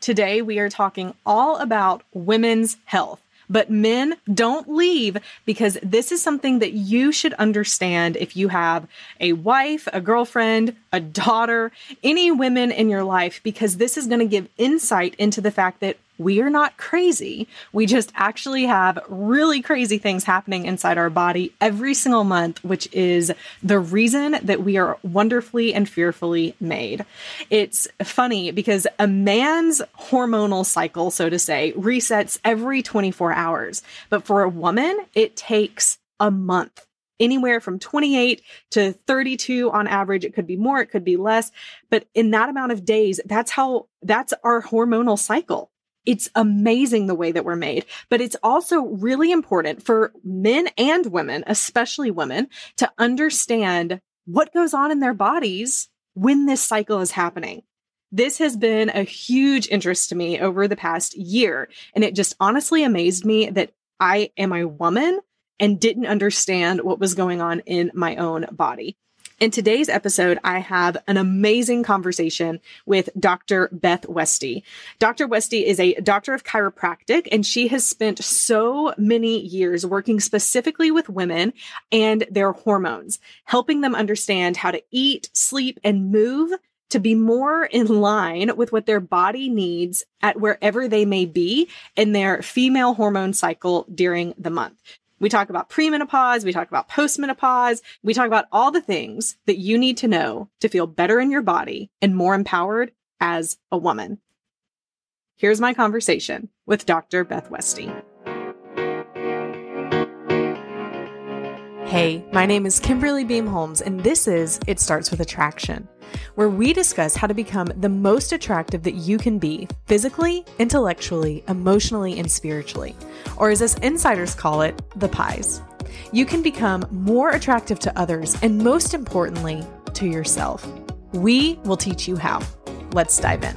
Today, we are talking all about women's health. But men, don't leave because this is something that you should understand if you have a wife, a girlfriend, a daughter, any women in your life, because this is going to give insight into the fact that we are not crazy. We just actually have really crazy things happening inside our body every single month, which is the reason that we are wonderfully and fearfully made. It's funny because a man's hormonal cycle, so to say, resets every 24 hours. But for a woman, it takes a month anywhere from 28 to 32 on average. It could be more, it could be less. But in that amount of days, that's how, that's our hormonal cycle. It's amazing the way that we're made, but it's also really important for men and women, especially women, to understand what goes on in their bodies when this cycle is happening. This has been a huge interest to me over the past year. And it just honestly amazed me that I am a woman and didn't understand what was going on in my own body. In today's episode, I have an amazing conversation with Dr. Beth Westie. Dr. Westie is a doctor of chiropractic, and she has spent so many years working specifically with women and their hormones, helping them understand how to eat, sleep, and move to be more in line with what their body needs at wherever they may be in their female hormone cycle during the month. We talk about premenopause, we talk about postmenopause, we talk about all the things that you need to know to feel better in your body and more empowered as a woman. Here's my conversation with Dr. Beth Westie. Hey, my name is Kimberly Beam Holmes, and this is It Starts with Attraction, where we discuss how to become the most attractive that you can be physically, intellectually, emotionally, and spiritually, or as us insiders call it, the pies. You can become more attractive to others and, most importantly, to yourself. We will teach you how. Let's dive in.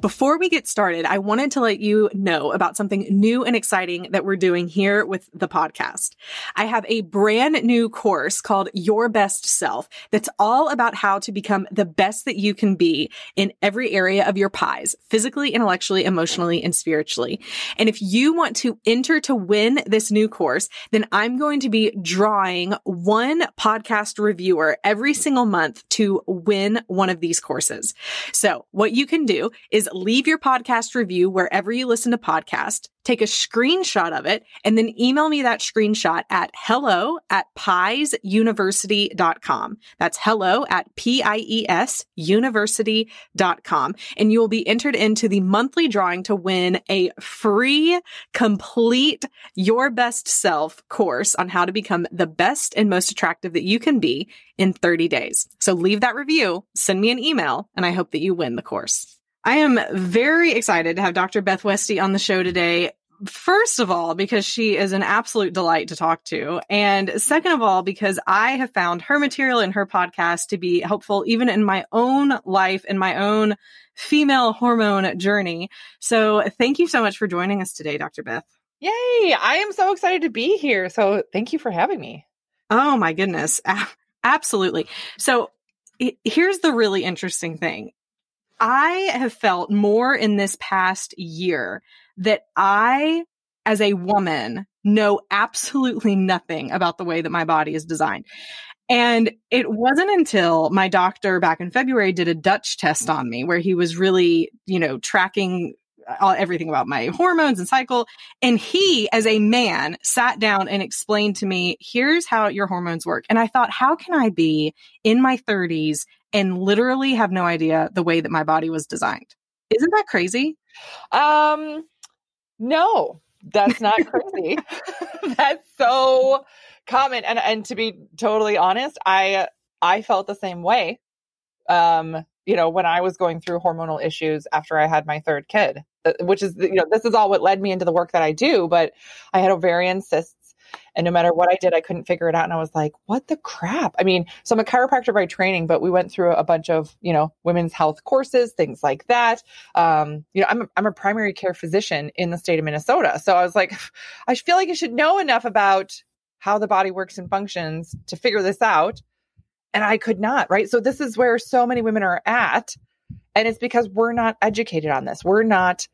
Before we get started, I wanted to let you know about something new and exciting that we're doing here with the podcast. I have a brand new course called Your Best Self that's all about how to become the best that you can be in every area of your pies, physically, intellectually, emotionally, and spiritually. And if you want to enter to win this new course, then I'm going to be drawing one podcast reviewer every single month to win one of these courses. So what you can do is leave your podcast review wherever you listen to podcast, take a screenshot of it, and then email me that screenshot at hello at piesuniversity.com. That's hello at P-I-E-S university.com. And you will be entered into the monthly drawing to win a free, complete your best self course on how to become the best and most attractive that you can be in 30 days. So leave that review, send me an email, and I hope that you win the course. I am very excited to have Dr. Beth Westie on the show today. First of all, because she is an absolute delight to talk to. And second of all, because I have found her material and her podcast to be helpful even in my own life and my own female hormone journey. So thank you so much for joining us today, Dr. Beth. Yay! I am so excited to be here. So thank you for having me. Oh my goodness. Absolutely. So here's the really interesting thing. I have felt more in this past year that I, as a woman, know absolutely nothing about the way that my body is designed. And it wasn't until my doctor back in February did a Dutch test on me where he was really, you know, tracking uh, all, everything about my hormones and cycle. And he, as a man, sat down and explained to me, here's how your hormones work. And I thought, how can I be in my 30s and literally have no idea the way that my body was designed. Isn't that crazy? Um, no, that's not crazy. that's so common. And and to be totally honest, I I felt the same way. Um, you know, when I was going through hormonal issues after I had my third kid, uh, which is, you know, this is all what led me into the work that I do. But I had ovarian cysts. And no matter what I did, I couldn't figure it out. And I was like, what the crap? I mean, so I'm a chiropractor by training, but we went through a bunch of, you know, women's health courses, things like that. Um, you know, I'm a, I'm a primary care physician in the state of Minnesota. So I was like, I feel like I should know enough about how the body works and functions to figure this out and I could not, right? So this is where so many women are at. And it's because we're not educated on this. We're not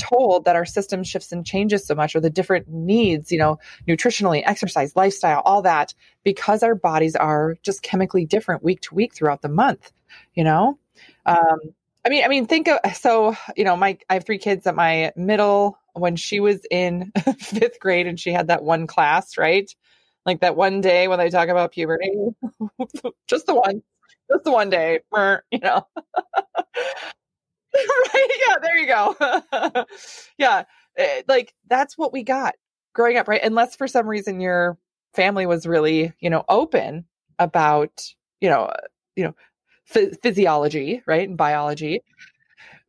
told that our system shifts and changes so much or the different needs, you know, nutritionally, exercise, lifestyle, all that, because our bodies are just chemically different week to week throughout the month, you know? Um, I mean, I mean, think of so, you know, my I have three kids at my middle when she was in fifth grade and she had that one class, right? Like that one day when they talk about puberty, just the one, just the one day, you know. right? Yeah, there you go. yeah, eh, like that's what we got growing up, right? Unless for some reason your family was really, you know, open about, you know, you know, physiology, right, and biology.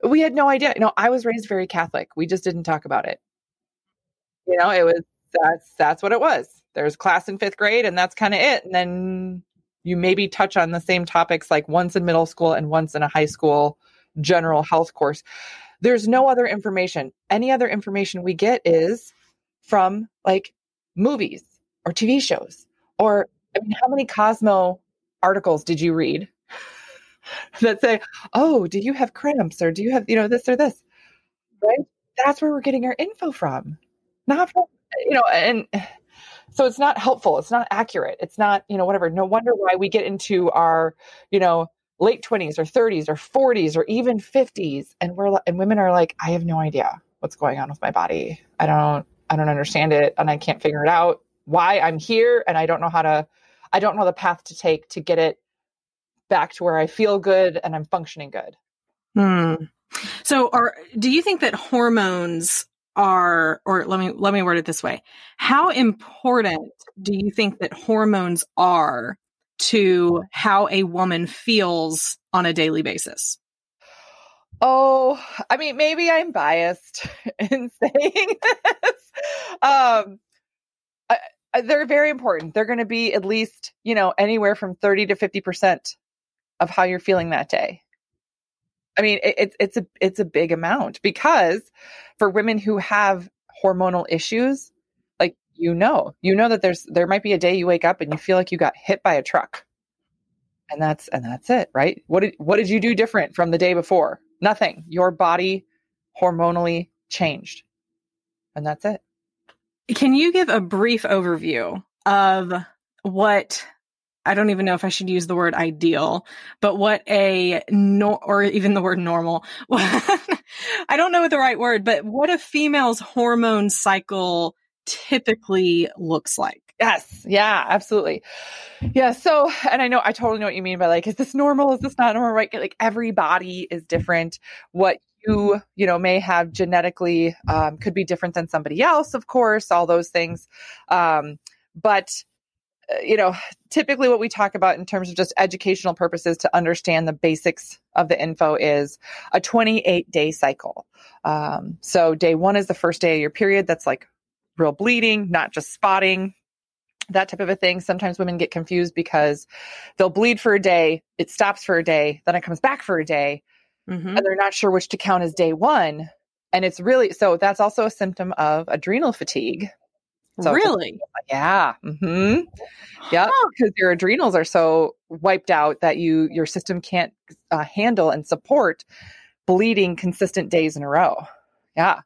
We had no idea. You know, I was raised very Catholic. We just didn't talk about it. You know, it was that's that's what it was there's class in fifth grade and that's kind of it. And then you maybe touch on the same topics like once in middle school and once in a high school general health course. There's no other information. Any other information we get is from like movies or TV shows. Or, I mean, how many Cosmo articles did you read that say, oh, do you have cramps or do you have, you know, this or this? Right? That's where we're getting our info from. Not from, you know, and so it's not helpful it's not accurate it's not you know whatever no wonder why we get into our you know late 20s or 30s or 40s or even 50s and we're and women are like i have no idea what's going on with my body. I don't i don't understand it and i can't figure it out why i'm here and i don't know how to i don't know the path to take to get it back to where i feel good and i'm functioning good. Hmm. so are do you think that hormones are or let me let me word it this way. How important do you think that hormones are to how a woman feels on a daily basis. Oh i mean maybe i'm biased in saying this. Um I, they're very important. They're going to be at least you know anywhere from 30 to 50% of how you're feeling that day. I mean, it's it's a it's a big amount because for women who have hormonal issues, you know, you know that there's there might be a day you wake up and you feel like you got hit by a truck, and that's and that's it, right? What did what did you do different from the day before? Nothing. Your body hormonally changed, and that's it. Can you give a brief overview of what I don't even know if I should use the word ideal, but what a no, or even the word normal. I don't know the right word, but what a female's hormone cycle typically looks like. Yes. Yeah, absolutely. Yeah. So, and I know, I totally know what you mean by like, is this normal? Is this not normal? Right. Like every body is different. What you, you know, may have genetically, um, could be different than somebody else, of course, all those things. Um, but you know, typically what we talk about in terms of just educational purposes to understand the basics of the info is a 28 day cycle. Um, so day one is the first day of your period. That's like real bleeding, not just spotting, that type of a thing. Sometimes women get confused because they'll bleed for a day, it stops for a day, then it comes back for a day, mm-hmm. and they're not sure which to count as day one. And it's really so that's also a symptom of adrenal fatigue so really? Yeah. Mm-hmm. Yeah. Because your adrenals are so wiped out that you your system can't uh, handle and support bleeding consistent days in a row. Yeah.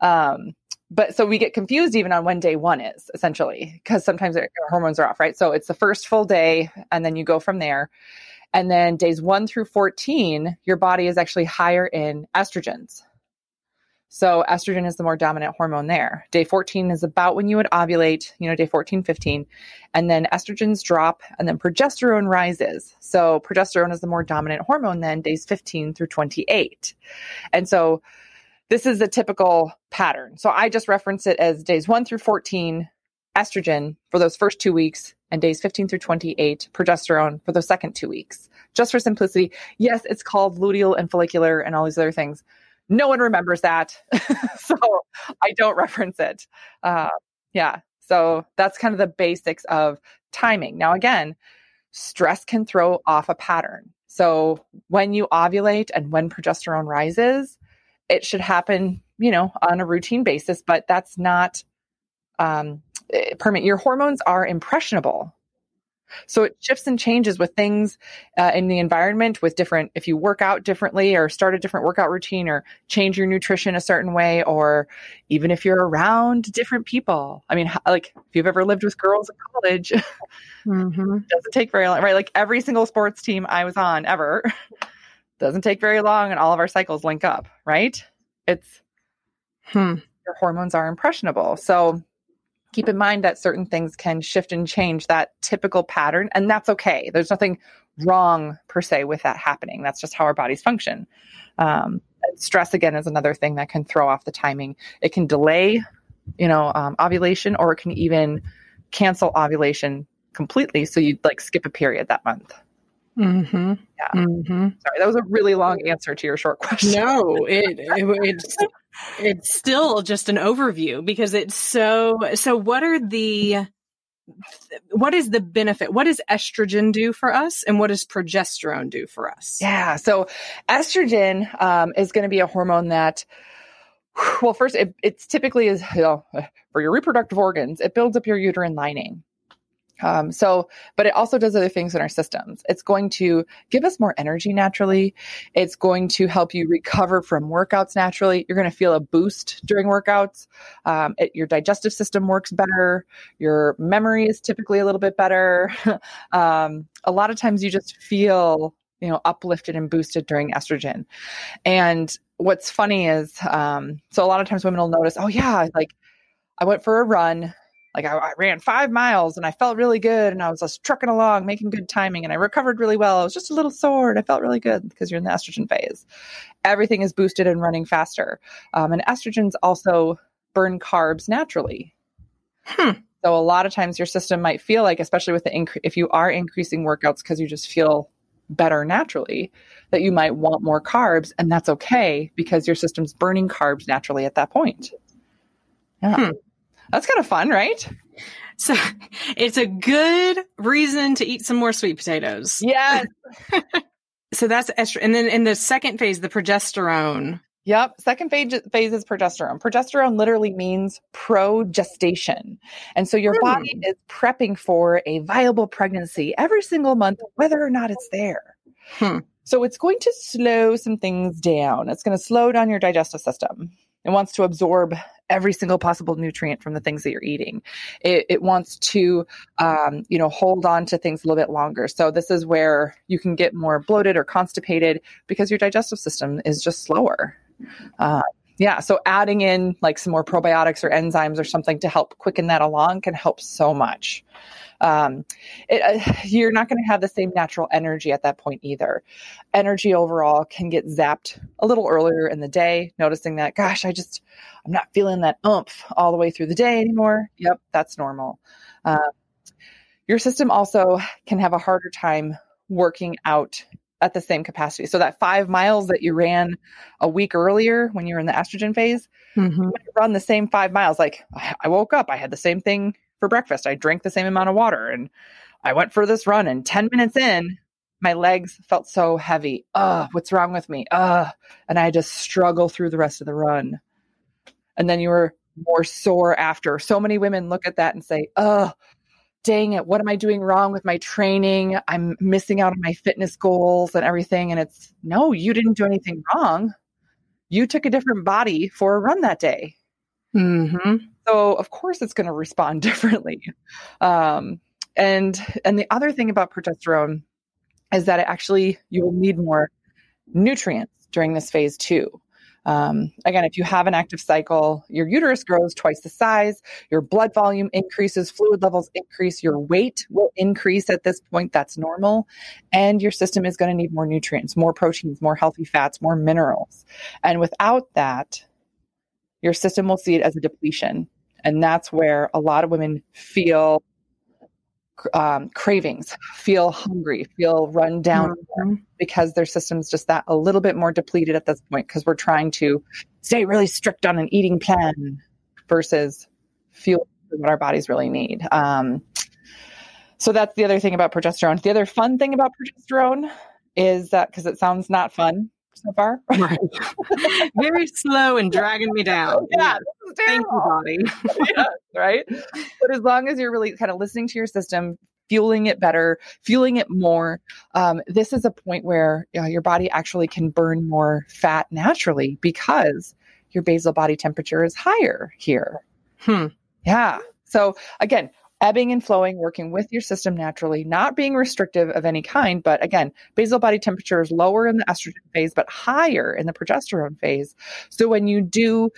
Um, but so we get confused even on when day one is essentially because sometimes our hormones are off, right? So it's the first full day, and then you go from there. And then days one through 14, your body is actually higher in estrogens. So estrogen is the more dominant hormone there. Day 14 is about when you would ovulate, you know, day 14, 15. And then estrogens drop and then progesterone rises. So progesterone is the more dominant hormone then days 15 through 28. And so this is a typical pattern. So I just reference it as days 1 through 14 estrogen for those first 2 weeks and days 15 through 28, progesterone for the second two weeks. Just for simplicity, yes, it's called luteal and follicular and all these other things. No one remembers that. so I don't reference it. Uh, yeah. So that's kind of the basics of timing. Now, again, stress can throw off a pattern. So when you ovulate and when progesterone rises, it should happen, you know, on a routine basis, but that's not um, eh, permanent. Your hormones are impressionable. So it shifts and changes with things uh, in the environment with different, if you work out differently or start a different workout routine or change your nutrition a certain way, or even if you're around different people. I mean, like if you've ever lived with girls in college, mm-hmm. doesn't take very long, right? Like every single sports team I was on ever doesn't take very long and all of our cycles link up, right? It's hmm. your hormones are impressionable. So keep in mind that certain things can shift and change that typical pattern, and that's okay. There's nothing wrong per se with that happening. That's just how our bodies function. Um, stress again is another thing that can throw off the timing. It can delay, you know, um, ovulation, or it can even cancel ovulation completely. So you'd like skip a period that month. Mm-hmm. Yeah. Mm-hmm. Sorry, that was a really long answer to your short question. No, it, it it's it's still just an overview because it's so so what are the what is the benefit what does estrogen do for us and what does progesterone do for us yeah so estrogen um, is going to be a hormone that well first it, it's typically is you know, for your reproductive organs it builds up your uterine lining um, so, but it also does other things in our systems. It's going to give us more energy naturally. It's going to help you recover from workouts naturally. You're going to feel a boost during workouts. Um, it, your digestive system works better. Your memory is typically a little bit better. um, a lot of times you just feel, you know, uplifted and boosted during estrogen. And what's funny is, um, so a lot of times women will notice, oh yeah, like I went for a run like I, I, ran five miles and I felt really good and I was just trucking along, making good timing and I recovered really well. I was just a little sore and I felt really good because you're in the estrogen phase. Everything is boosted and running faster. Um, and estrogens also burn carbs naturally. Hmm. So a lot of times your system might feel like, especially with the incre- if you are increasing workouts because you just feel better naturally, that you might want more carbs, and that's okay because your system's burning carbs naturally at that point. Yeah. Hmm. That's kind of fun, right? So it's a good reason to eat some more sweet potatoes. Yes. so that's estrogen. And then in the second phase, the progesterone. Yep. Second phase, phase is progesterone. Progesterone literally means progestation. And so your mm. body is prepping for a viable pregnancy every single month, whether or not it's there. Hmm. So it's going to slow some things down. It's going to slow down your digestive system. It wants to absorb every single possible nutrient from the things that you're eating. It, it wants to, um, you know, hold on to things a little bit longer. So this is where you can get more bloated or constipated because your digestive system is just slower. Uh, yeah, so adding in like some more probiotics or enzymes or something to help quicken that along can help so much um, it, uh, you're not going to have the same natural energy at that point either. Energy overall can get zapped a little earlier in the day, noticing that, gosh, I just, I'm not feeling that oomph all the way through the day anymore. Yep, that's normal. Uh, your system also can have a harder time working out at the same capacity. So that five miles that you ran a week earlier when you were in the estrogen phase, mm-hmm. run the same five miles. Like I woke up, I had the same thing for breakfast. I drank the same amount of water and I went for this run and 10 minutes in, my legs felt so heavy. Ugh, what's wrong with me? Ugh. And I just struggle through the rest of the run. And then you were more sore after. So many women look at that and say, ugh, dang it, what am I doing wrong with my training? I'm missing out on my fitness goals and everything. And it's no, you didn't do anything wrong. You took a different body for a run that day. Mm-hmm. So of course it's going to respond differently. Um, and and the other thing about progesterone is that it actually you will need more nutrients during this phase too. Um, again, if you have an active cycle, your uterus grows twice the size, your blood volume increases, fluid levels increase, your weight will increase at this point. That's normal. And your system is going to need more nutrients, more proteins, more healthy fats, more minerals. And without that, your system will see it as a depletion. And that's where a lot of women feel um, cravings, feel hungry, feel run down Mm-hmm. because their system's just that a little bit more depleted at this point because we're trying to stay really strict on an eating plan versus fuel what our bodies really need. Um, so that's the other thing about progesterone. The other fun thing about progesterone is that because it sounds not fun so far. Right. Very slow and dragging me down. yeah, Thank you, body. right? But as long as you're really kind of listening to your system, fueling it better, fueling it more, um, this is a point where you know, your body actually can burn more fat naturally because your basal body temperature is higher here. Hmm. Yeah. So again, ebbing and flowing, working with your system naturally, not being restrictive of any kind. But again, basal body temperature is lower in the estrogen phase, but higher in the progesterone phase. So when you do,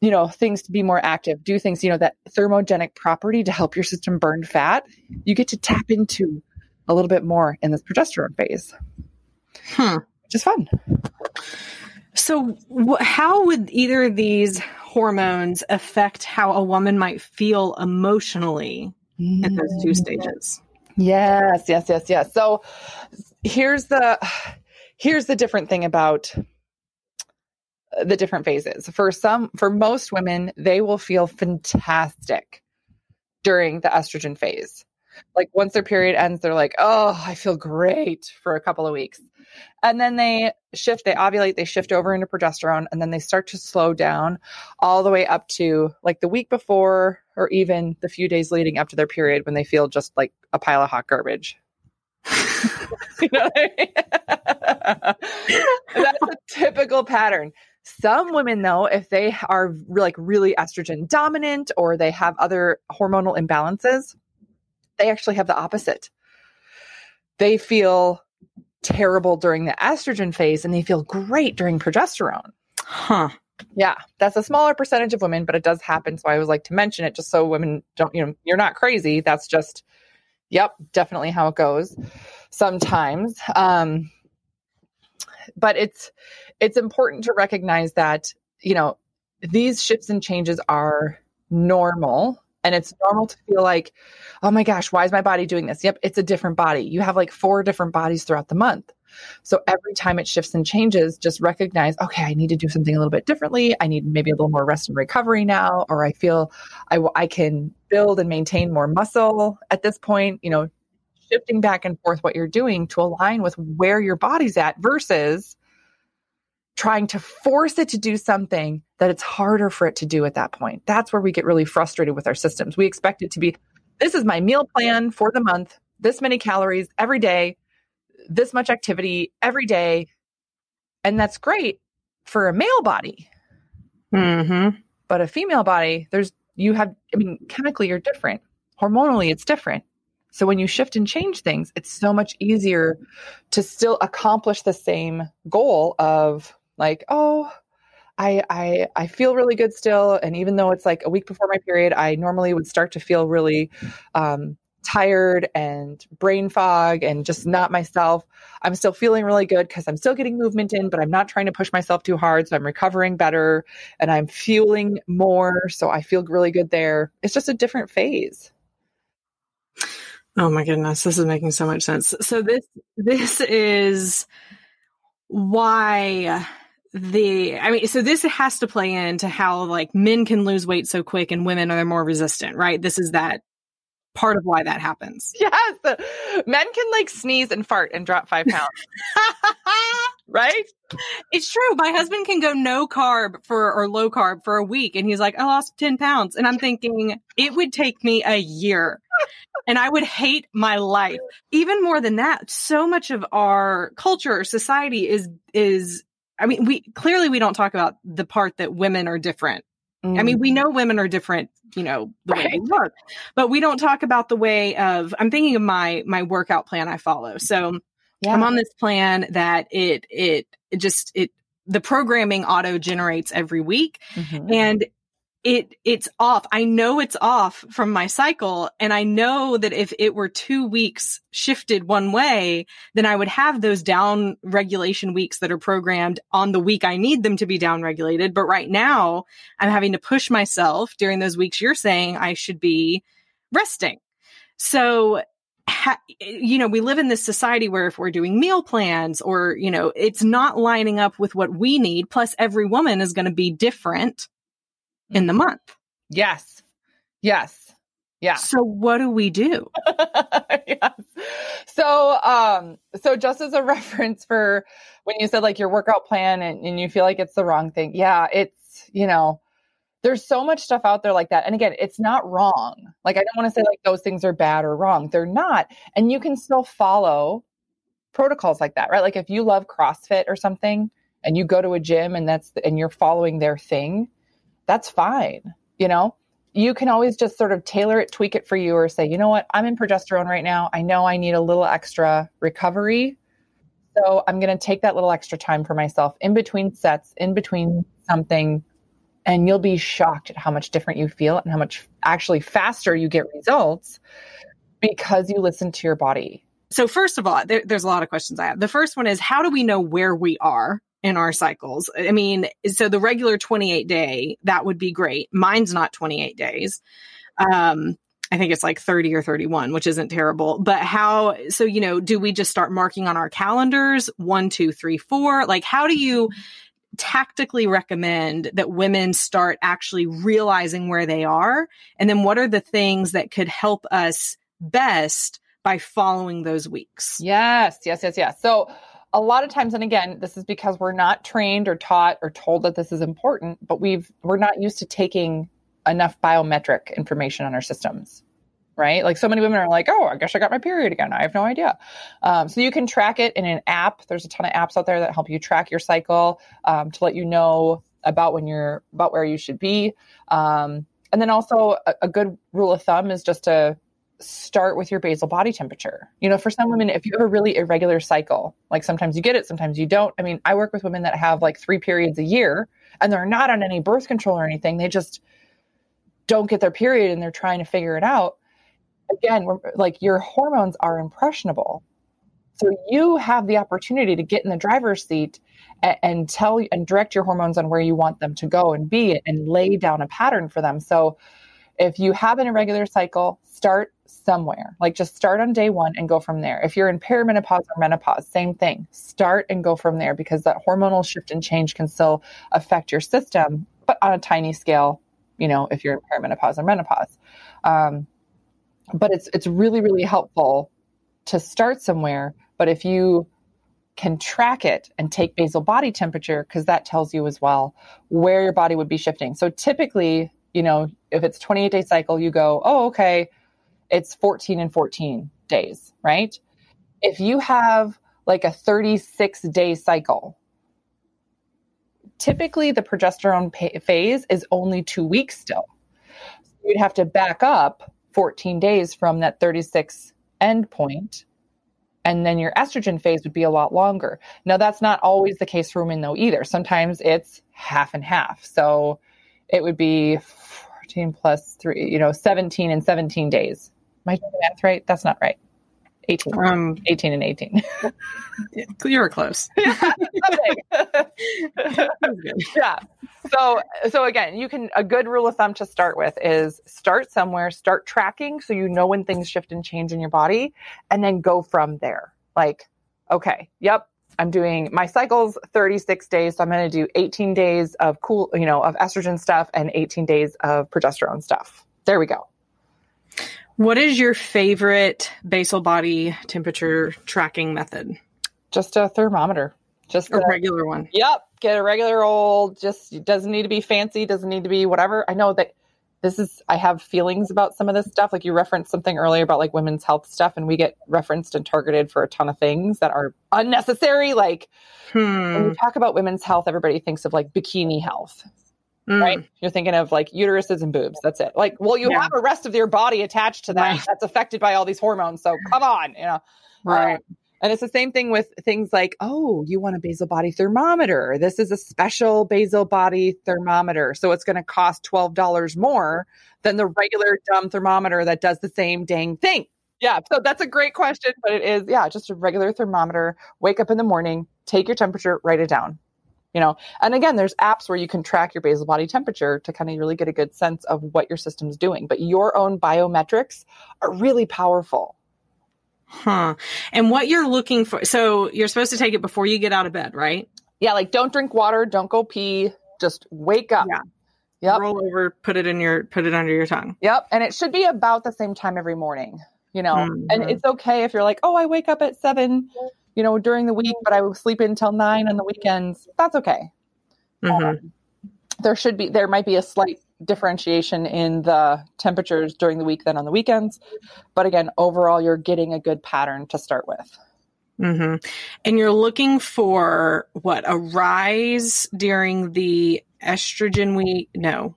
you know, things to be more active, do things, you know, that thermogenic property to help your system burn fat, you get to tap into a little bit more in this progesterone phase, Hmm. which is fun. So, wh- how would either of these hormones affect how a woman might feel emotionally at those two mm. stages? Yes, yes, yes, yes. So here's the here's the different thing about uh, the different phases. For some for most women, they will feel fantastic during the estrogen phase. Like once their period ends, they're like, "Oh, I feel great" for a couple of weeks. And then they shift, they ovulate, they shift over into progesterone, and then they start to slow down all the way up to like the week before or even the few days leading up to their period when they feel just like a pile of hot garbage. you know I mean? That's a typical pattern. Some women, though, if they are like really estrogen dominant or they have other hormonal imbalances, they actually have the opposite. They feel terrible during the estrogen phase and they feel great during progesterone. Huh. Yeah, that's a smaller percentage of women, but it does happen. So I always like to mention it just so women don't, you know, you're not crazy. That's just, yep, definitely how it goes sometimes. Um, but it's it's important to recognize that you know these shifts and changes are normal and it's normal to feel like oh my gosh why is my body doing this? Yep it's a different body. You have like four different bodies throughout the month. So every time it shifts and changes just recognize okay i need to do something a little bit differently. I need maybe a little more rest and recovery now or i feel i, I can build and maintain more muscle at this point you know shifting back and forth what you're doing to align with where your body's at versus trying to force it to do something that it's harder for it to do at that point. That's where we get really frustrated with our systems. We expect it to be this is my meal plan for the month, this many calories every day, this much activity every day. And that's great for a male body. Mm-hmm. But a female body, there's you have I mean chemically you're different. Hormonally it's different. So when you shift and change things, it's so much easier to still accomplish the same goal of like, oh, I I I feel really good still, and even though it's like a week before my period, I normally would start to feel really um, tired and brain fog and just not myself. I'm still feeling really good because I'm still getting movement in, but I'm not trying to push myself too hard, so I'm recovering better and I'm fueling more, so I feel really good there. It's just a different phase. Oh my goodness, this is making so much sense. So this this is why the I mean, so this has to play into how like men can lose weight so quick and women are more resistant, right? This is that part of why that happens. Yes, men can like sneeze and fart and drop five pounds, right? It's true. My husband can go no carb for or low carb for a week and he's like, I lost 10 pounds. And I'm thinking it would take me a year and I would hate my life. Even more than that, so much of our culture, society is, is, I mean, we clearly we don't talk about the part that women are different. I mean, we know women are different, you know, the way they look, but we don't talk about the way of, I'm thinking of my, my workout plan I follow. So yeah. I'm on this plan that it, it, it just, it, the programming auto generates every week Mhm. and it it's off. I know it's off from my cycle and I know that if it were 2 weeks shifted one way, then I would have those down regulation weeks that are programmed on the week I need them to be down regulated, but right now I'm having to push myself during those weeks you're saying I should be resting. So, ha- you know, we live in this society where if we're doing meal plans or, you know, it's not lining up with what we need, plus every woman is going to be different in the month. Yes. Yes. Yeah. So what do we do? yes. So, um, so just as a reference for when you said like your workout plan and, and you feel like it's the wrong thing. Yeah. It's, you know, there's so much stuff out there like that. And again, it's not wrong. Like, I don't want to say like those things are bad or wrong. They're not. And you can still follow protocols like that, right? Like if you love CrossFit or something and you go to a gym and that's, and you're following their thing, that's fine. You know, you can always just sort of tailor it, tweak it for you, or say, you know what, I'm in progesterone right now. I know I need a little extra recovery. So I'm going to take that little extra time for myself in between sets, in between something. And you'll be shocked at how much different you feel and how much actually faster you get results because you listen to your body. So, first of all, there, there's a lot of questions I have. The first one is how do we know where we are in our cycles. I mean, so the regular 28 day, that would be great. Mine's not 28 days. Um, I think it's like 30 or 31, which isn't terrible. But how, so, you know, do we just start marking on our calendars one, two, three, four? Like, how do you tactically recommend that women start actually realizing where they are? And then what are the things that could help us best by following those weeks? Yes, yes, yes, yes. So, a lot of times and again this is because we're not trained or taught or told that this is important but we've we're not used to taking enough biometric information on our systems right? Like so many women are like oh i guess i got my period again. I have no idea. Um, so you can track it in an app. There's a ton of apps out there that help you track your cycle um, to let you know about when you're about where you should be. Um, and then also a, a good rule of thumb is just to start with your basal body temperature. You know, for some women, if you have a really irregular cycle, like sometimes you get it, sometimes you don't. I mean, I work with women that have like three periods a year and they're not on any birth control or anything. They just don't get their period and they're trying to figure it out. Again, like your hormones are impressionable. So you have the opportunity to get in the driver's seat and, and tell and direct your hormones on where you want them to go and be and lay down a pattern for them. So if you have an irregular cycle, start somewhere. Like just start on day one and go from there. If you're in perimenopause or menopause, same thing. Start and go from there because that hormonal shift and change can still affect your system, but on a tiny scale, you know, if you're in perimenopause or menopause. Um, but it's it's really, really helpful to start somewhere. But if you can track it and take basal body temperature, because that tells you as well where your body would be shifting. So typically, you know, if it's 28 day cycle, you go, oh, okay, it's 14 and 14 days, right? If you have like a 36 day cycle, typically the progesterone phase is only two weeks still. So you'd have to back up 14 days from that 36 end point, and then your estrogen phase would be a lot longer. Now, that's not always the case for women, though, either. Sometimes it's half and half. So it would be 14 plus three, you know, 17 and 17 days. Am I doing math right? That's not right. 18. Um, 18 and 18. you were close. yeah. So, so again, you can, a good rule of thumb to start with is start somewhere, start tracking so you know when things shift and change in your body, and then go from there. Like, okay, yep, I'm doing my cycles 36 days. So I'm going to do 18 days of cool, you know, of estrogen stuff and 18 days of progesterone stuff. There we go. What is your favorite basal body temperature tracking method? Just a thermometer. Just a, a regular one. Yep. Get a regular old, just doesn't need to be fancy, doesn't need to be whatever. I know that this is I have feelings about some of this stuff. Like you referenced something earlier about like women's health stuff, and we get referenced and targeted for a ton of things that are unnecessary. Like hmm. when we talk about women's health, everybody thinks of like bikini health. Mm. Right? You're thinking of like uteruses and boobs. That's it. Like, well, you yeah. have a rest of your body attached to that right. that's affected by all these hormones. So come on, you know. Right. Um, and it's the same thing with things like, oh, you want a basal body thermometer. This is a special basal body thermometer. So it's going to cost $12 more than the regular dumb thermometer that does the same dang thing. Yeah. So that's a great question, but it is, yeah, just a regular thermometer. Wake up in the morning, take your temperature, write it down. You know and again there's apps where you can track your basal body temperature to kind of really get a good sense of what your system's doing but your own biometrics are really powerful Huh. And what you're looking for, so you're supposed to take it before you get out of bed, right? yeah like don't drink water don't go pee just wake up Yeah. yep Roll over, put it in your, put it under your tongue. yep and it should be about the same time every morning you know and Mhm. it's okay if you're like oh i wake up at seven you know during the week but i will sleep until nine on the weekends that's okay Mhm. Um, there should be there might be a slight differentiation in the temperatures during the week than on the weekends but again overall you're getting a good pattern to start with hmm And you're looking for what a rise during the estrogen week? No.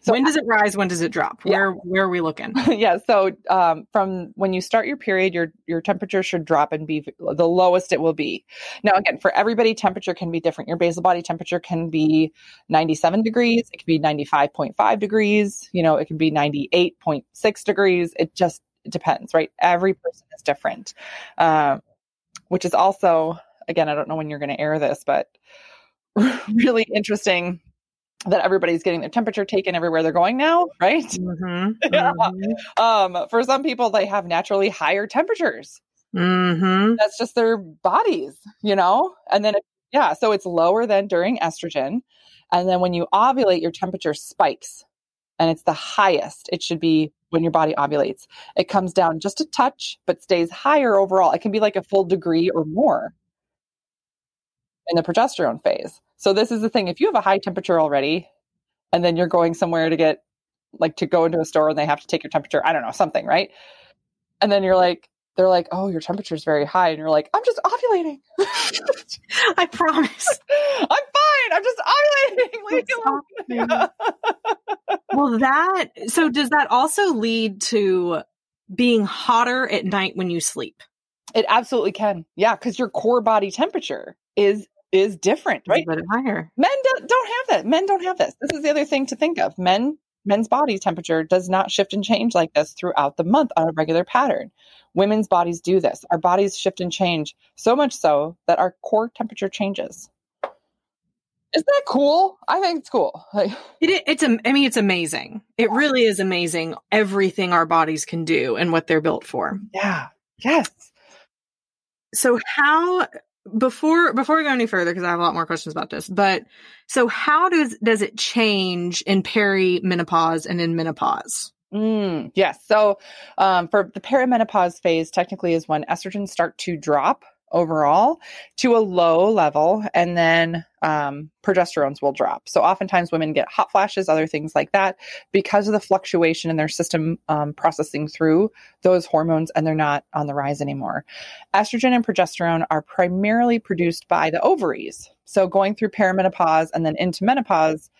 So- when does it rise? When does it drop? Yeah. Where where are we looking? yeah so um, from when you start your period your your temperature should drop and be the lowest it will be now again for everybody temperature can be different your basal body temperature can be 97 degrees it can be 95.5 degrees you know it can be 98.6 degrees it just depends right every person is different um, which is also again i don't know when you're going to air this but really interesting that everybody's getting their temperature taken everywhere they're going now right hmm Yeah. um, for some people, they have naturally higher temperatures. hmm That's just their bodies, you know? And then, it, yeah, so it's lower than during estrogen. And then when you ovulate, your temperature spikes and it's the highest it should be when your body ovulates. It comes down just a touch, but stays higher overall. It can be like a full degree or more in the progesterone phase. So, this is the thing if you have a high temperature already, and then you're going somewhere to get like to go into a store and they have to take your temperature, I don't know, something, right? And then you're like, they're like, oh, your temperature is very high. And you're like, I'm just ovulating. I promise. I'm fine. I'm just ovulating. Leave me. Well, that so does that also lead to being hotter at night when you sleep? It absolutely can. Yeah, because your core body temperature is is different, right? Higher? Men do, don't have that. Men don't have this. This is the other thing to think of. Men men's body temperature does not shift and change like this throughout the month on a regular pattern. Women's bodies do this. Our bodies shift and change so much so that our core temperature changes. Isn't that cool? I think it's cool. Like, It, it's I mean it's amazing. It really is amazing everything our bodies can do and what they're built for. yeah. Yes. So how before before we go any further because I have a lot more questions about this, but so how does does it change in perimenopause and in menopause? Mm, yes. So um, for the perimenopause phase, technically is when estrogens start to drop overall to a low level, and then um, progesterones will drop. So oftentimes women get hot flashes, other things like that, because of the fluctuation in their system um, processing through those hormones, and they're not on the rise anymore. Estrogen and progesterone are primarily produced by the ovaries. So going through perimenopause and then into menopause,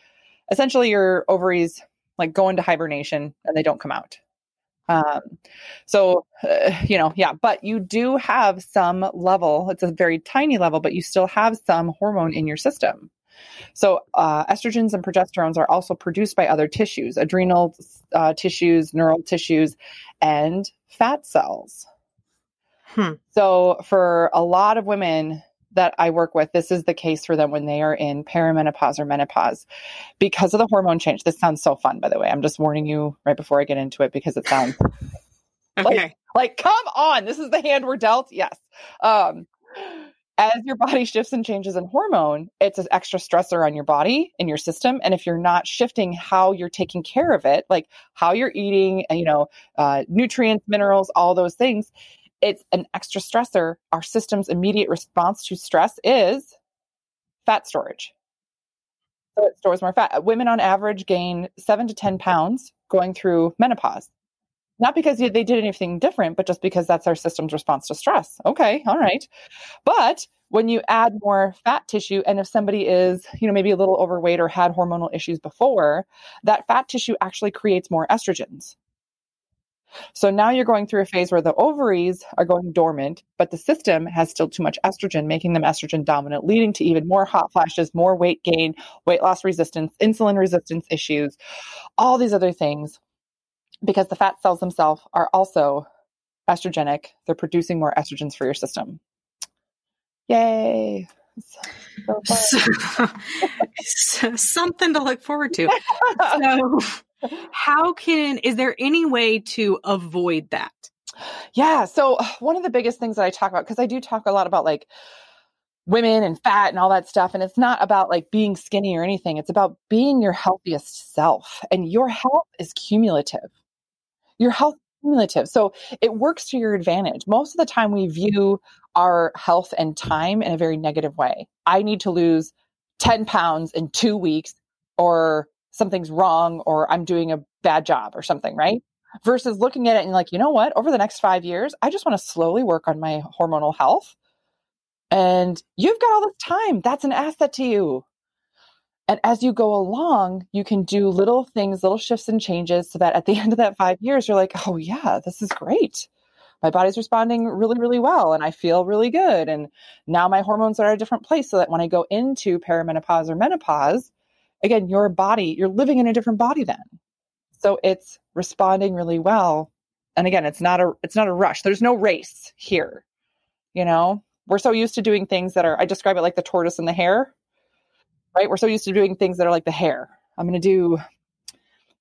essentially your ovaries like go into hibernation and they don't come out. Um, so, uh, you know, yeah, but you do have some level, it's a very tiny level, but you still have some hormone in your system. So, uh, estrogens and progesterones are also produced by other tissues, adrenal uh, tissues, neural tissues, and fat cells. Hmm. So, for a lot of women that I work with, this is the case for them when they are in perimenopause or menopause because of the hormone change. This sounds so fun, by the way. I'm just warning you right before I get into it because it sounds Okay. like, come on, this is the hand we're dealt. Yes. Um, as your body shifts and changes in hormone, it's an extra stressor on your body and your system. And if you're not shifting how you're taking care of it, like how you're eating, you know, uh, nutrients, minerals, all those things, it's an extra stressor. Our system's immediate response to stress is fat storage. So it stores more fat. Women on average gain seven to 10 pounds going through menopause. Not because they did anything different, but just because that's our system's response to stress. Okay, all right. But when you add more fat tissue, and if somebody is, you know, maybe a little overweight or had hormonal issues before, that fat tissue actually creates more estrogens. So now you're going through a phase where the ovaries are going dormant, but the system has still too much estrogen, making them estrogen dominant, leading to even more hot flashes, more weight gain, weight loss resistance, insulin resistance issues, all these other things, because the fat cells themselves are also estrogenic. They're producing more estrogens for your system. Yay. So so, something to look forward to. So, how can, is there any way to avoid that? Yeah. So, one of the biggest things that I talk about, because I do talk a lot about like women and fat and all that stuff. And it's not about like being skinny or anything, it's about being your healthiest self. And your health is cumulative. Your health is cumulative. So it works to your advantage. Most of the time, we view our health and time in a very negative way. I need to lose 10 pounds in two weeks, or something's wrong, or I'm doing a bad job or something, right? Versus looking at it and like, you know what? Over the next five years, I just want to slowly work on my hormonal health. And you've got all this time. That's an asset to you. And as you go along, you can do little things, little shifts and changes so that at the end of that five years, you're like, oh, yeah, this is great. My body's responding really, really well, and I feel really good. And now my hormones are at a different place so that when I go into perimenopause or menopause, again, your body, you're living in a different body then. So it's responding really well. And again, it's not a it's not a rush. There's no race here. You know, we're so used to doing things that are I describe it like the tortoise and the hare right? We're so used to doing things that are like the hare. I'm going to do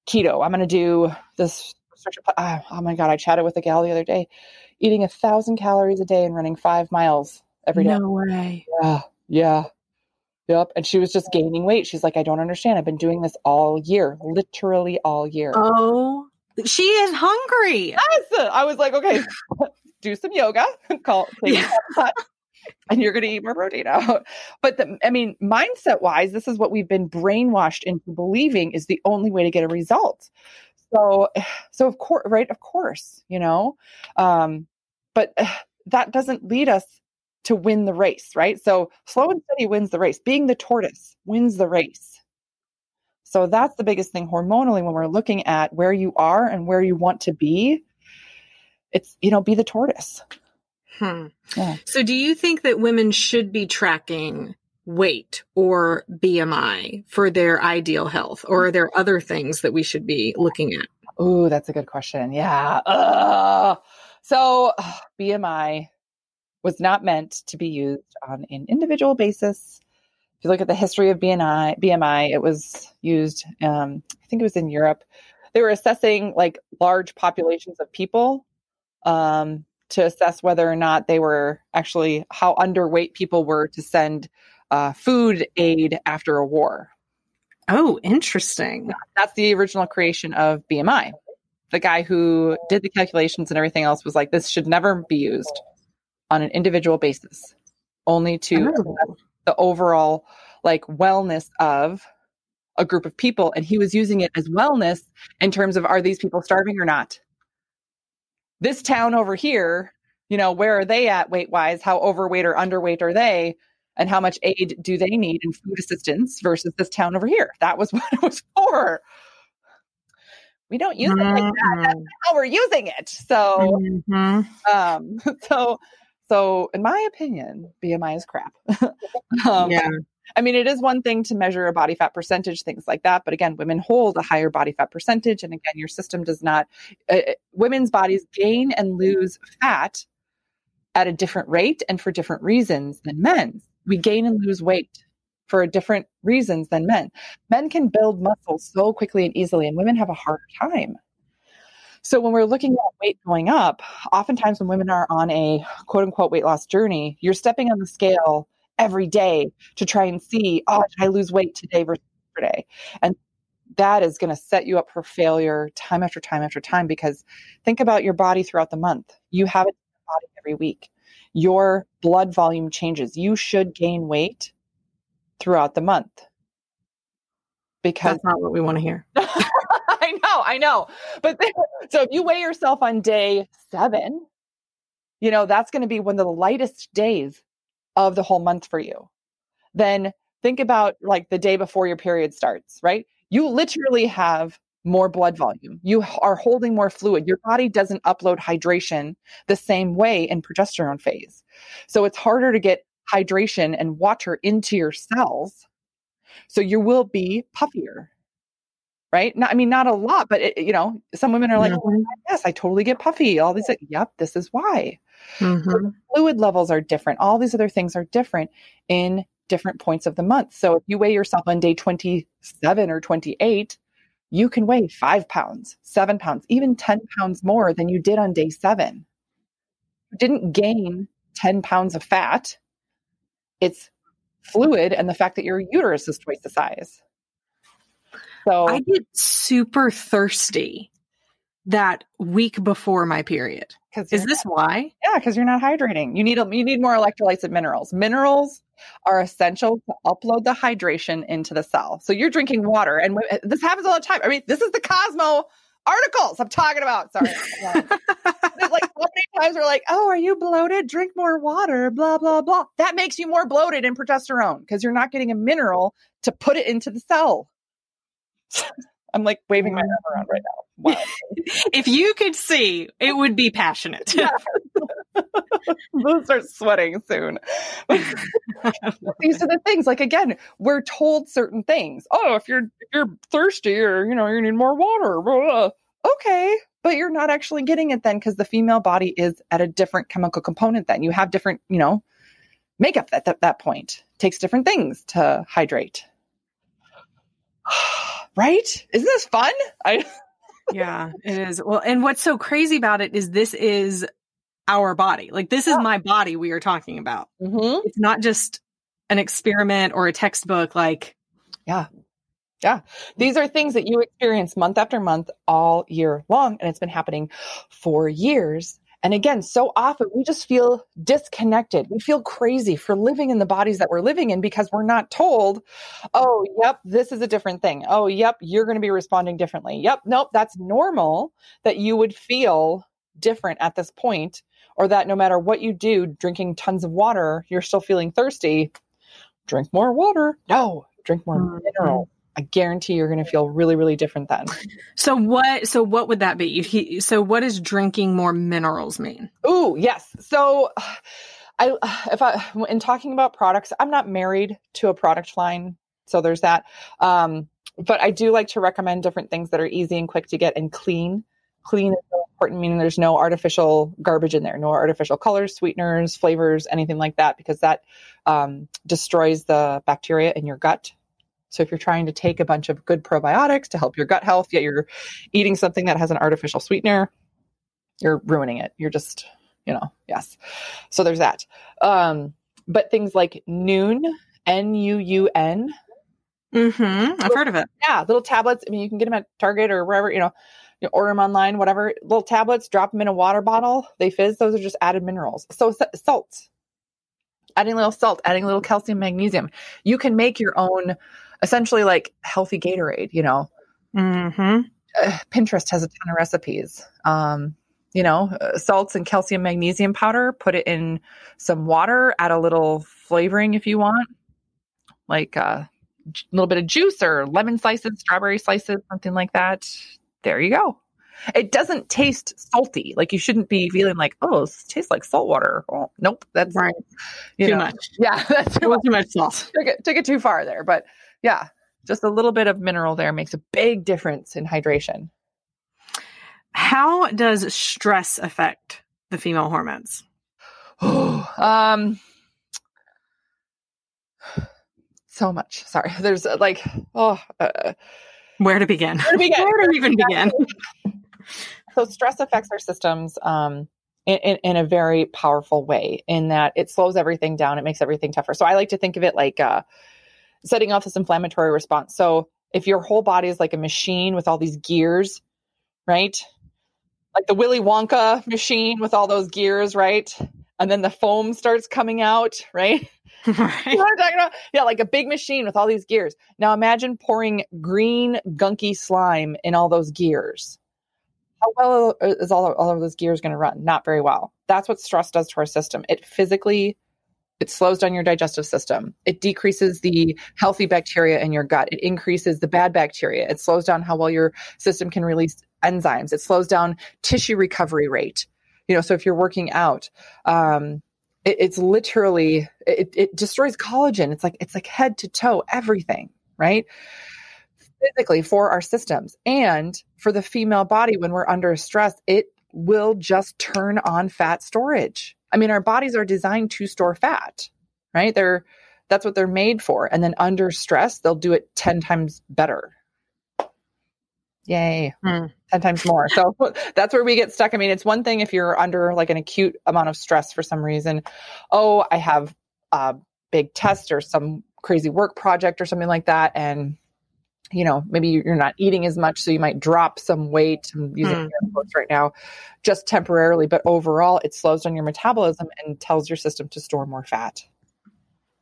keto. I'm going to do this. Oh, oh my God. I chatted with a gal the other day, eating a thousand calories a day and running five miles every day. No way. Yeah. Yeah. Yep. And she was just gaining weight. She's like, I don't understand. I've been doing this all year, literally all year. Oh, she is hungry. Yes. I was like, okay, do some yoga, call, yeah and you're going to eat more protein out. But the, I mean, mindset wise, this is what we've been brainwashed into believing is the only way to get a result. So, so of course, right? Of course, you know, um, but that doesn't lead us to win the race, right? So slow and steady wins the race. Being the tortoise wins the race. So that's the biggest thing hormonally when we're looking at where you are and where you want to be. It's, you know, be the tortoise. Hmm. Yeah. So, do you think that women should be tracking weight or BMI for their ideal health, or are there other things that we should be looking at? Oh, that's a good question. Yeah. So, BMI was not meant to be used on an individual basis. If you look at the history of BMI, BMI, it was used. Um, I think it was in Europe. They were assessing like large populations of people um, to assess whether or not they were actually how underweight people were to send uh, food aid after a war. Oh, interesting. That's the original creation of BMI. The guy who did the calculations and everything else was like, this should never be used on an individual basis, only to oh. the overall like wellness of a group of people. And he was using it as wellness in terms of are these people starving or not? this town over here, you know, where are they at weight wise? How overweight or underweight are they? And how much aid do they need in food assistance versus this town over here? That was what it was for. We don't use mm-hmm. it like that. That's mm-hmm. how we're using it. So, mm-hmm. um, so, so in my opinion, BMI is crap. um, yeah. I mean, it is one thing to measure a body fat percentage, things like that. But again, women hold a higher body fat percentage. And again, your system does not, uh, uh, women's bodies gain and lose fat at a different rate and for different reasons than men. We gain and lose weight for different reasons than men. Men can build muscle so quickly and easily, and women have a harder time. So when we're looking at weight going up, oftentimes when women are on a quote unquote weight loss journey, you're stepping on the scale every day to try and see, oh, did I lose weight today versus yesterday? And that is going to set you up for failure time after time after time because think about your body throughout the month. You have a body every week. Your blood volume changes. You should gain weight throughout the month. Because that's not what we want to hear. I know, I know. But so if you weigh yourself on day seven, you know, that's going to be one of the lightest days of the whole month for you. Then think about like the day before your period starts, right? You literally have more blood volume. You are holding more fluid. Your body doesn't upload hydration the same way in progesterone phase. So it's harder to get hydration and water into your cells. So you will be puffier, right? Not, I mean, not a lot, but it, you know, some women are like, oh, Mhm. yes, I totally get puffy. All these, yep, this is why. Mhm. Fluid levels are different. All these other things are different in different points of the month. So if you weigh yourself on day 27 or 28, you can weigh five pounds, seven pounds, even 10 pounds more than you did on day seven. You didn't gain 10 pounds of fat. It's fluid and the fact that your uterus is twice the size. So I get super thirsty that week before my period. Is this why? Yeah, because you're not hydrating. You need you need more electrolytes and minerals. Minerals are essential to upload the hydration into the cell. So you're drinking water, and this happens all the time. I mean, this is the Cosmo articles I'm talking about. Sorry, There's like so many times we're like, "Oh, are you bloated? Drink more water." Blah blah blah. That makes you more bloated in progesterone because you're not getting a mineral to put it into the cell. I'm like waving my mm-hmm. arm around right now. Wow. If you could see, it would be passionate. Yeah. we'll start sweating soon. These are the things. Like again, we're told certain things. Oh, if you're if you're thirsty or you know you need more water. blah, blah. Okay, but you're not actually getting it then because the female body is at a different chemical component. Then you have different you know makeup at that, that point. Takes different things to hydrate. right? Isn't this fun? I yeah, it is. Well, and what's so crazy about it is this is our body. Like this is my body we are talking about. Mhm. It's not just an experiment or a textbook like yeah. Yeah. These are things that you experience month after month all year long, and it's been happening for years. And again, so often we just feel disconnected. We feel crazy for living in the bodies that we're living in because we're not told, oh, yep, this is a different thing. Oh, yep, you're going to be responding differently. Yep, nope, that's normal that you would feel different at this point, or that no matter what you do, drinking tons of water, you're still feeling thirsty. Drink more water. No, drink more Mhm. mineral. I guarantee you're going to feel really, really different then. so what so what would that be? He, so what does drinking more minerals mean? Ooh, yes. So, I if I in talking about products, I'm not married to a product line, so there's that. Um, but I do like to recommend different things that are easy and quick to get and clean. Clean is so important, meaning there's no artificial garbage in there, no artificial colors, sweeteners, flavors, anything like that, because that um, destroys the bacteria in your gut. So if you're trying to take a bunch of good probiotics to help your gut health, yet you're eating something that has an artificial sweetener, you're ruining it. You're just, you know, yes. So there's that. Um, but things like Nuun, N U U N, Mm-hmm. I've heard of it. yeah, little tablets. I mean, you can get them at Target or wherever, you know, you order them online, whatever. Little tablets, drop them in a water bottle. They fizz. Those are just added minerals. So s- salts, adding a little salt, adding a little calcium, magnesium. You can make your own, essentially like healthy Gatorade. You know, Mm-hmm. uh, Pinterest has a ton of recipes. Um, you know, uh, salts and calcium magnesium powder, put it in some water, add a little flavoring if you want, like a little bit of juice or lemon slices, strawberry slices, something like that. There you go. It doesn't taste salty. Like you shouldn't be feeling like, oh, it tastes like salt water. Oh, nope. That's Right. Too know, much. Yeah, that's too much. Too much salt. Took it, took it too far there. But yeah, just a little bit of mineral there makes a big difference in hydration. How does stress affect the female hormones? um so much sorry there's uh, like oh uh, Where to begin? Where to begin? Where to even begin? so stress affects our systems um in, in, in a very powerful way in that it slows everything down it makes everything tougher so i like to think of it like uh setting off this inflammatory response so if your whole body is like a machine with all these gears right like the willy wonka machine with all those gears right and then the foam starts coming out right You know what I'm talking about? Yeah, like a big machine with all these gears. Now imagine pouring green gunky slime in all those gears. How well is all, all of those gears going to run? Not very well. That's what stress does to our system. It physically it slows down your digestive system. It decreases the healthy bacteria in your gut. It increases the bad bacteria. It slows down how well your system can release enzymes. It slows down tissue recovery rate. You know, so if you're working out, um, it, it's literally it, it destroys collagen. It's like it's like head to toe everything, right? physically for our systems and for the female body when we're under stress it will just turn on fat storage i mean our bodies are designed to store fat right? They're that's what they're made for. And then under stress they'll do it 10 times better. Yay. Hmm. 10 times more. So that's where we get stuck. I mean it's one thing if you're under like an acute amount of stress for some reason. Oh i have a big test or some crazy work project or something like that and you know maybe you're not eating as much so you might drop some weight i'm using air quotes right now just temporarily but overall it slows down your metabolism and tells your system to store more fat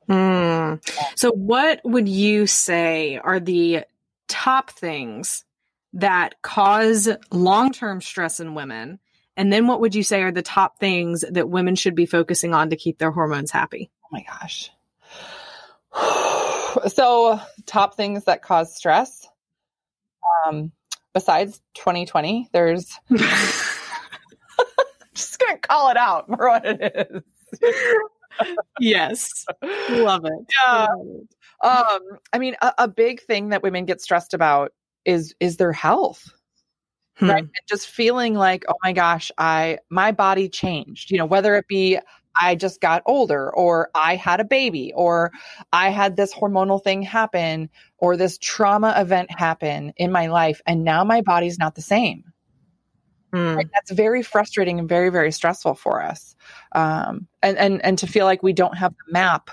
Mm. So, what would you say are the top things that cause long term stress in women? And then, what would you say are the top things that women should be focusing on to keep their hormones happy? oh my gosh so top things that cause stress um besides 2020 there's just gonna call it out for what it is yes. Love it. Yeah. Um i mean a, a big thing that women get stressed about is is their health Hmm. right and just feeling like oh my gosh i my body changed you know whether it be i just got older or i had a baby or i had this hormonal thing happen or this trauma event happen in my life and now my body's not the same. Right? that's very frustrating and very very stressful for us. Um, and and and to feel like we don't have the map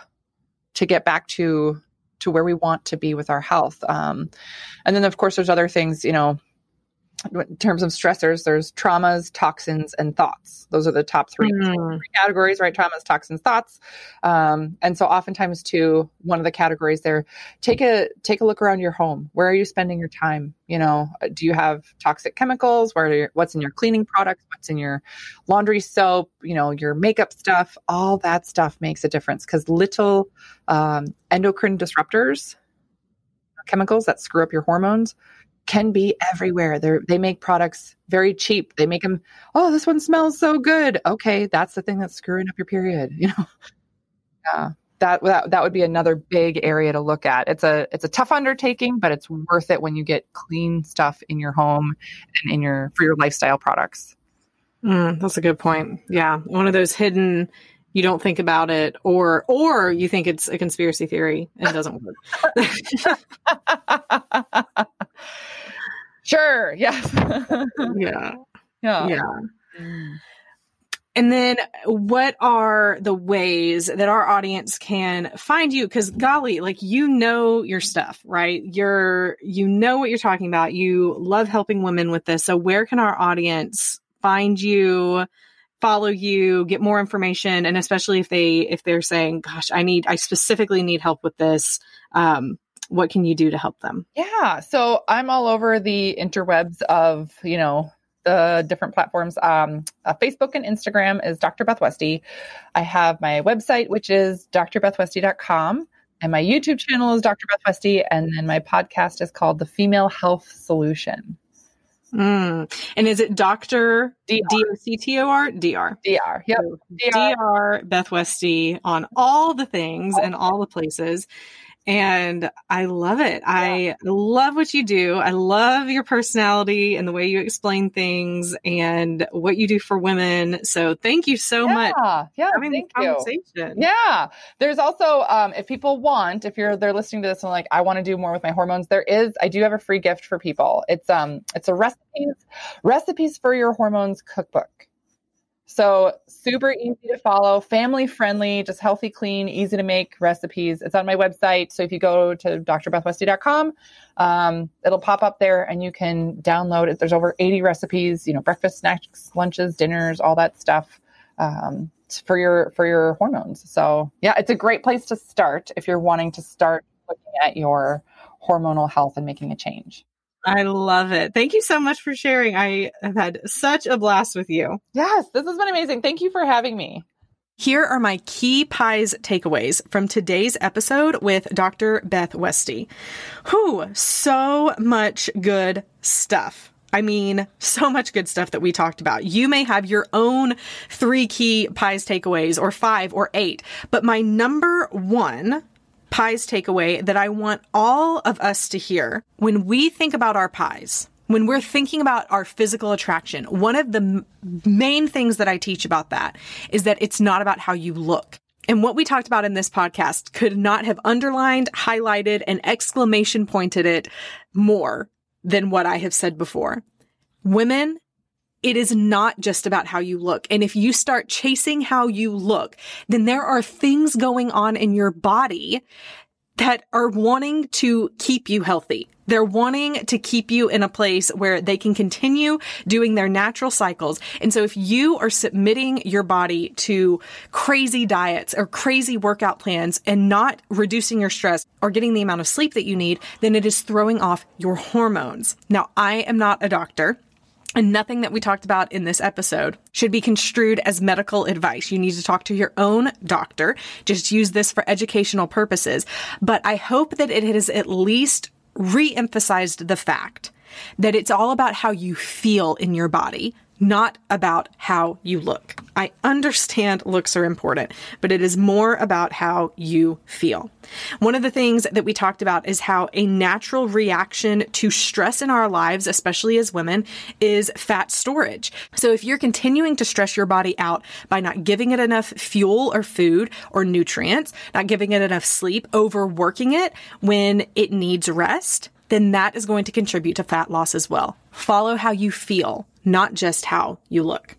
to get back to to where we want to be with our health. Um, and then of course there's other things you know in terms of stressors there's traumas toxins and thoughts those are the top three Hmm. three categories, right? Traumas, toxins, thoughts. Um, and so oftentimes too, one of the categories there, take a take a look around your home. Where are you spending your time? You know, do you have toxic chemicals? Where are your, what's in your cleaning products? What's in your laundry soap? You know, your makeup stuff. All that stuff makes a difference because little um, endocrine disruptors, chemicals that screw up your hormones, can be everywhere. They they make products very cheap. They make them. Oh, this one smells so good. Okay, that's the thing that's screwing up your period. You know. Yeah, that that that would be another big area to look at. It's a it's a tough undertaking, but it's worth it when you get clean stuff in your home and in your for your lifestyle products. Mm, that's a good point. Yeah, one of those hidden. You don't think about it, or or you think it's a conspiracy theory and it doesn't work. sure. Yes. yeah, yeah. yeah. And then, what are the ways that our audience can find you? Because, golly, like you know your stuff, right? You're you know what you're talking about. You love helping women with this. So, where can our audience find you? follow you get more information and especially if they if they're saying gosh i need i specifically need help with this um what can you do to help them Yeah. So I'm all over the interwebs of, you know, the different platforms. Um, uh, Facebook and Instagram is Dr. Beth Westie. I have my website, which is drbethwestie.com. And my YouTube channel is Dr. Beth Westie. And then my podcast is called The Female Health Solution. mm. and is it dr DR. d-o-c-t-o-r dr DR. Yep. DR. dr beth westie on all the things and all the places and I love it. I love what you do. I love your personality and the way you explain things and what you do for women. So thank you so much Yeah. Yeah. for having Thank you. Yeah. There's also, um, if people want, if you're they're listening to this and like, I want to do more with my hormones, there is, I do have a free gift for people. It's um, it's a recipes, recipes for your hormones cookbook. So super easy to follow, family friendly, just healthy, clean, easy to make recipes. It's on my website. So if you go to drbethwestie.com, um, it'll pop up there and you can download it. There's over 80 recipes, you know, breakfast, snacks, lunches, dinners, all that stuff. Um, for your for your hormones. So yeah, it's a great place to start if you're wanting to start looking at your hormonal health and making a change. I love it. Thank you so much for sharing. I have had such a blast with you. Yes, this has been amazing. Thank you for having me. Here are my key pies takeaways from today's episode with Dr. Beth Westie. Who so much good stuff. I mean, so much good stuff that we talked about. You may have your own three key pies takeaways or five or eight, but my number one pies takeaway that I want all of us to hear when we think about our pies. When we're thinking about our physical attraction, one of the m- main things that I teach about that is that it's not about how you look. And what we talked about in this podcast could not have underlined, highlighted, and exclamation pointed it more than what I have said before. Women, it is not just about how you look. And if you start chasing how you look, then there are things going on in your body that are wanting to keep you healthy. They're wanting to keep you in a place where they can continue doing their natural cycles. And so if you are submitting your body to crazy diets or crazy workout plans and not reducing your stress or getting the amount of sleep that you need, then it is throwing off your hormones. Now, I am not a doctor. And nothing that we talked about in this episode should be construed as medical advice. You need to talk to your own doctor. Just use this for educational purposes. But I hope that it has at least re-emphasized the fact that it's all about how you feel in your body, not about how you look. I understand looks are important, but it is more about how you feel. One of the things that we talked about is how a natural reaction to stress in our lives, especially as women, is fat storage. So if you're continuing to stress your body out by not giving it enough fuel or food or nutrients, not giving it enough sleep, overworking it when it needs rest, then that is going to contribute to fat loss as well. Follow how you feel, not just how you look.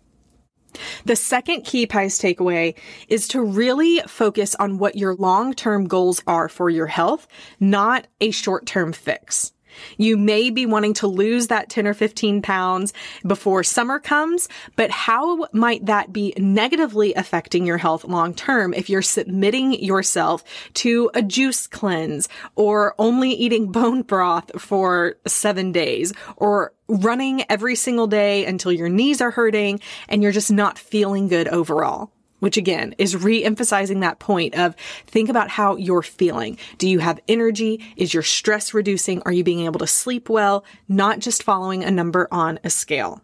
The second key pies takeaway is to really focus on what your long-term goals are for your health, not a short-term fix. You may be wanting to lose that 10 or 15 pounds before summer comes, but how might that be negatively affecting your health long term if you're submitting yourself to a juice cleanse or only eating bone broth for seven days or running every single day until your knees are hurting and you're just not feeling good overall? Which again is re-emphasizing that point of think about how you're feeling. Do you have energy? Is your stress reducing? Are you being able to sleep well? Not just following a number on a scale.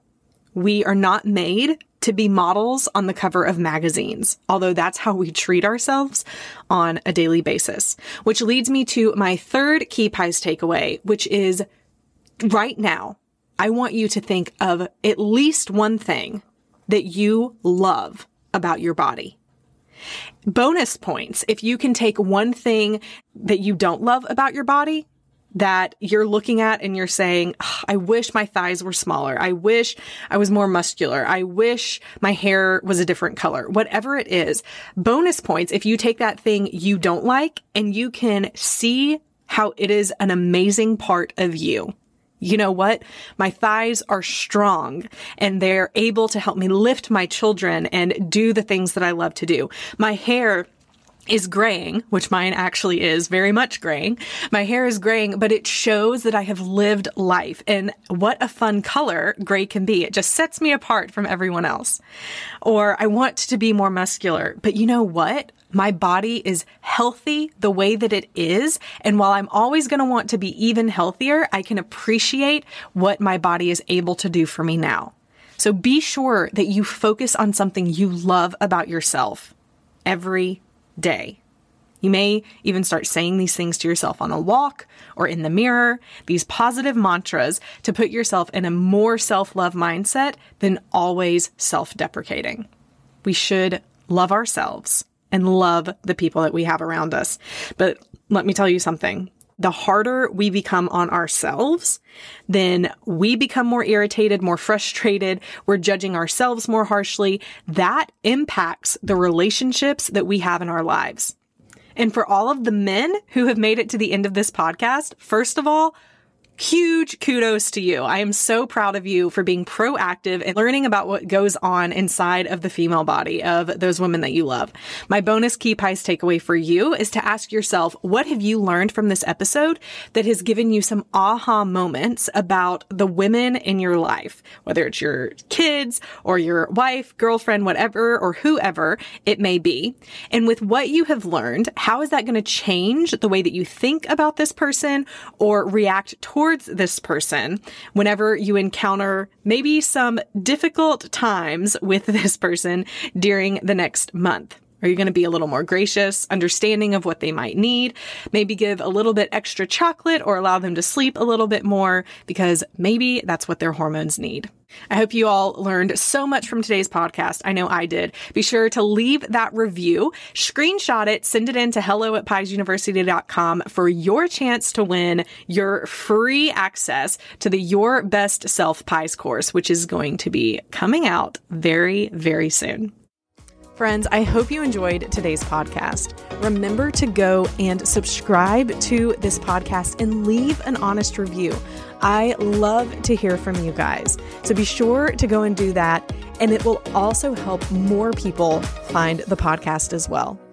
We are not made to be models on the cover of magazines, although that's how we treat ourselves on a daily basis. Which leads me to my third key pies takeaway, which is right now, I want you to think of at least one thing that you love about your body. Bonus points if you can take one thing that you don't love about your body that you're looking at and you're saying, I wish my thighs were smaller. I wish I was more muscular. I wish my hair was a different color. Whatever it is, bonus points if you take that thing you don't like and you can see how it is an amazing part of you you know what? My thighs are strong and they're able to help me lift my children and do the things that I love to do. My hair is graying, which mine actually is very much graying. My hair is graying, but it shows that I have lived life and what a fun color gray can be. It just sets me apart from everyone else. Or I want to be more muscular, but you know what? My body is healthy the way that it is. And while I'm always going to want to be even healthier, I can appreciate what my body is able to do for me now. So be sure that you focus on something you love about yourself every day. You may even start saying these things to yourself on a walk or in the mirror, these positive mantras to put yourself in a more self love mindset than always self deprecating. We should love ourselves and love the people that we have around us. But let me tell you something. The harder we become on ourselves, then we become more irritated, more frustrated. We're judging ourselves more harshly. That impacts the relationships that we have in our lives. And for all of the men who have made it to the end of this podcast, first of all, huge kudos to you. I am so proud of you for being proactive and learning about what goes on inside of the female body of those women that you love. My bonus key pies takeaway for you is to ask yourself, what have you learned from this episode that has given you some aha moments about the women in your life, whether it's your kids or your wife, girlfriend, whatever, or whoever it may be. And with what you have learned, how is that going to change the way that you think about this person or react towards towards this person whenever you encounter maybe some difficult times with this person during the next month. Are you going to be a little more gracious, understanding of what they might need? Maybe give a little bit extra chocolate or allow them to sleep a little bit more because maybe that's what their hormones need. I hope you all learned so much from today's podcast. I know I did. Be sure to leave that review, screenshot it, send it in to hello at piesuniversity.com for your chance to win your free access to the Your Best Self Pies course, which is going to be coming out very, very soon. Friends, I hope you enjoyed today's podcast. Remember to go and subscribe to this podcast and leave an honest review. I love to hear from you guys. So be sure to go and do that. And it will also help more people find the podcast as well.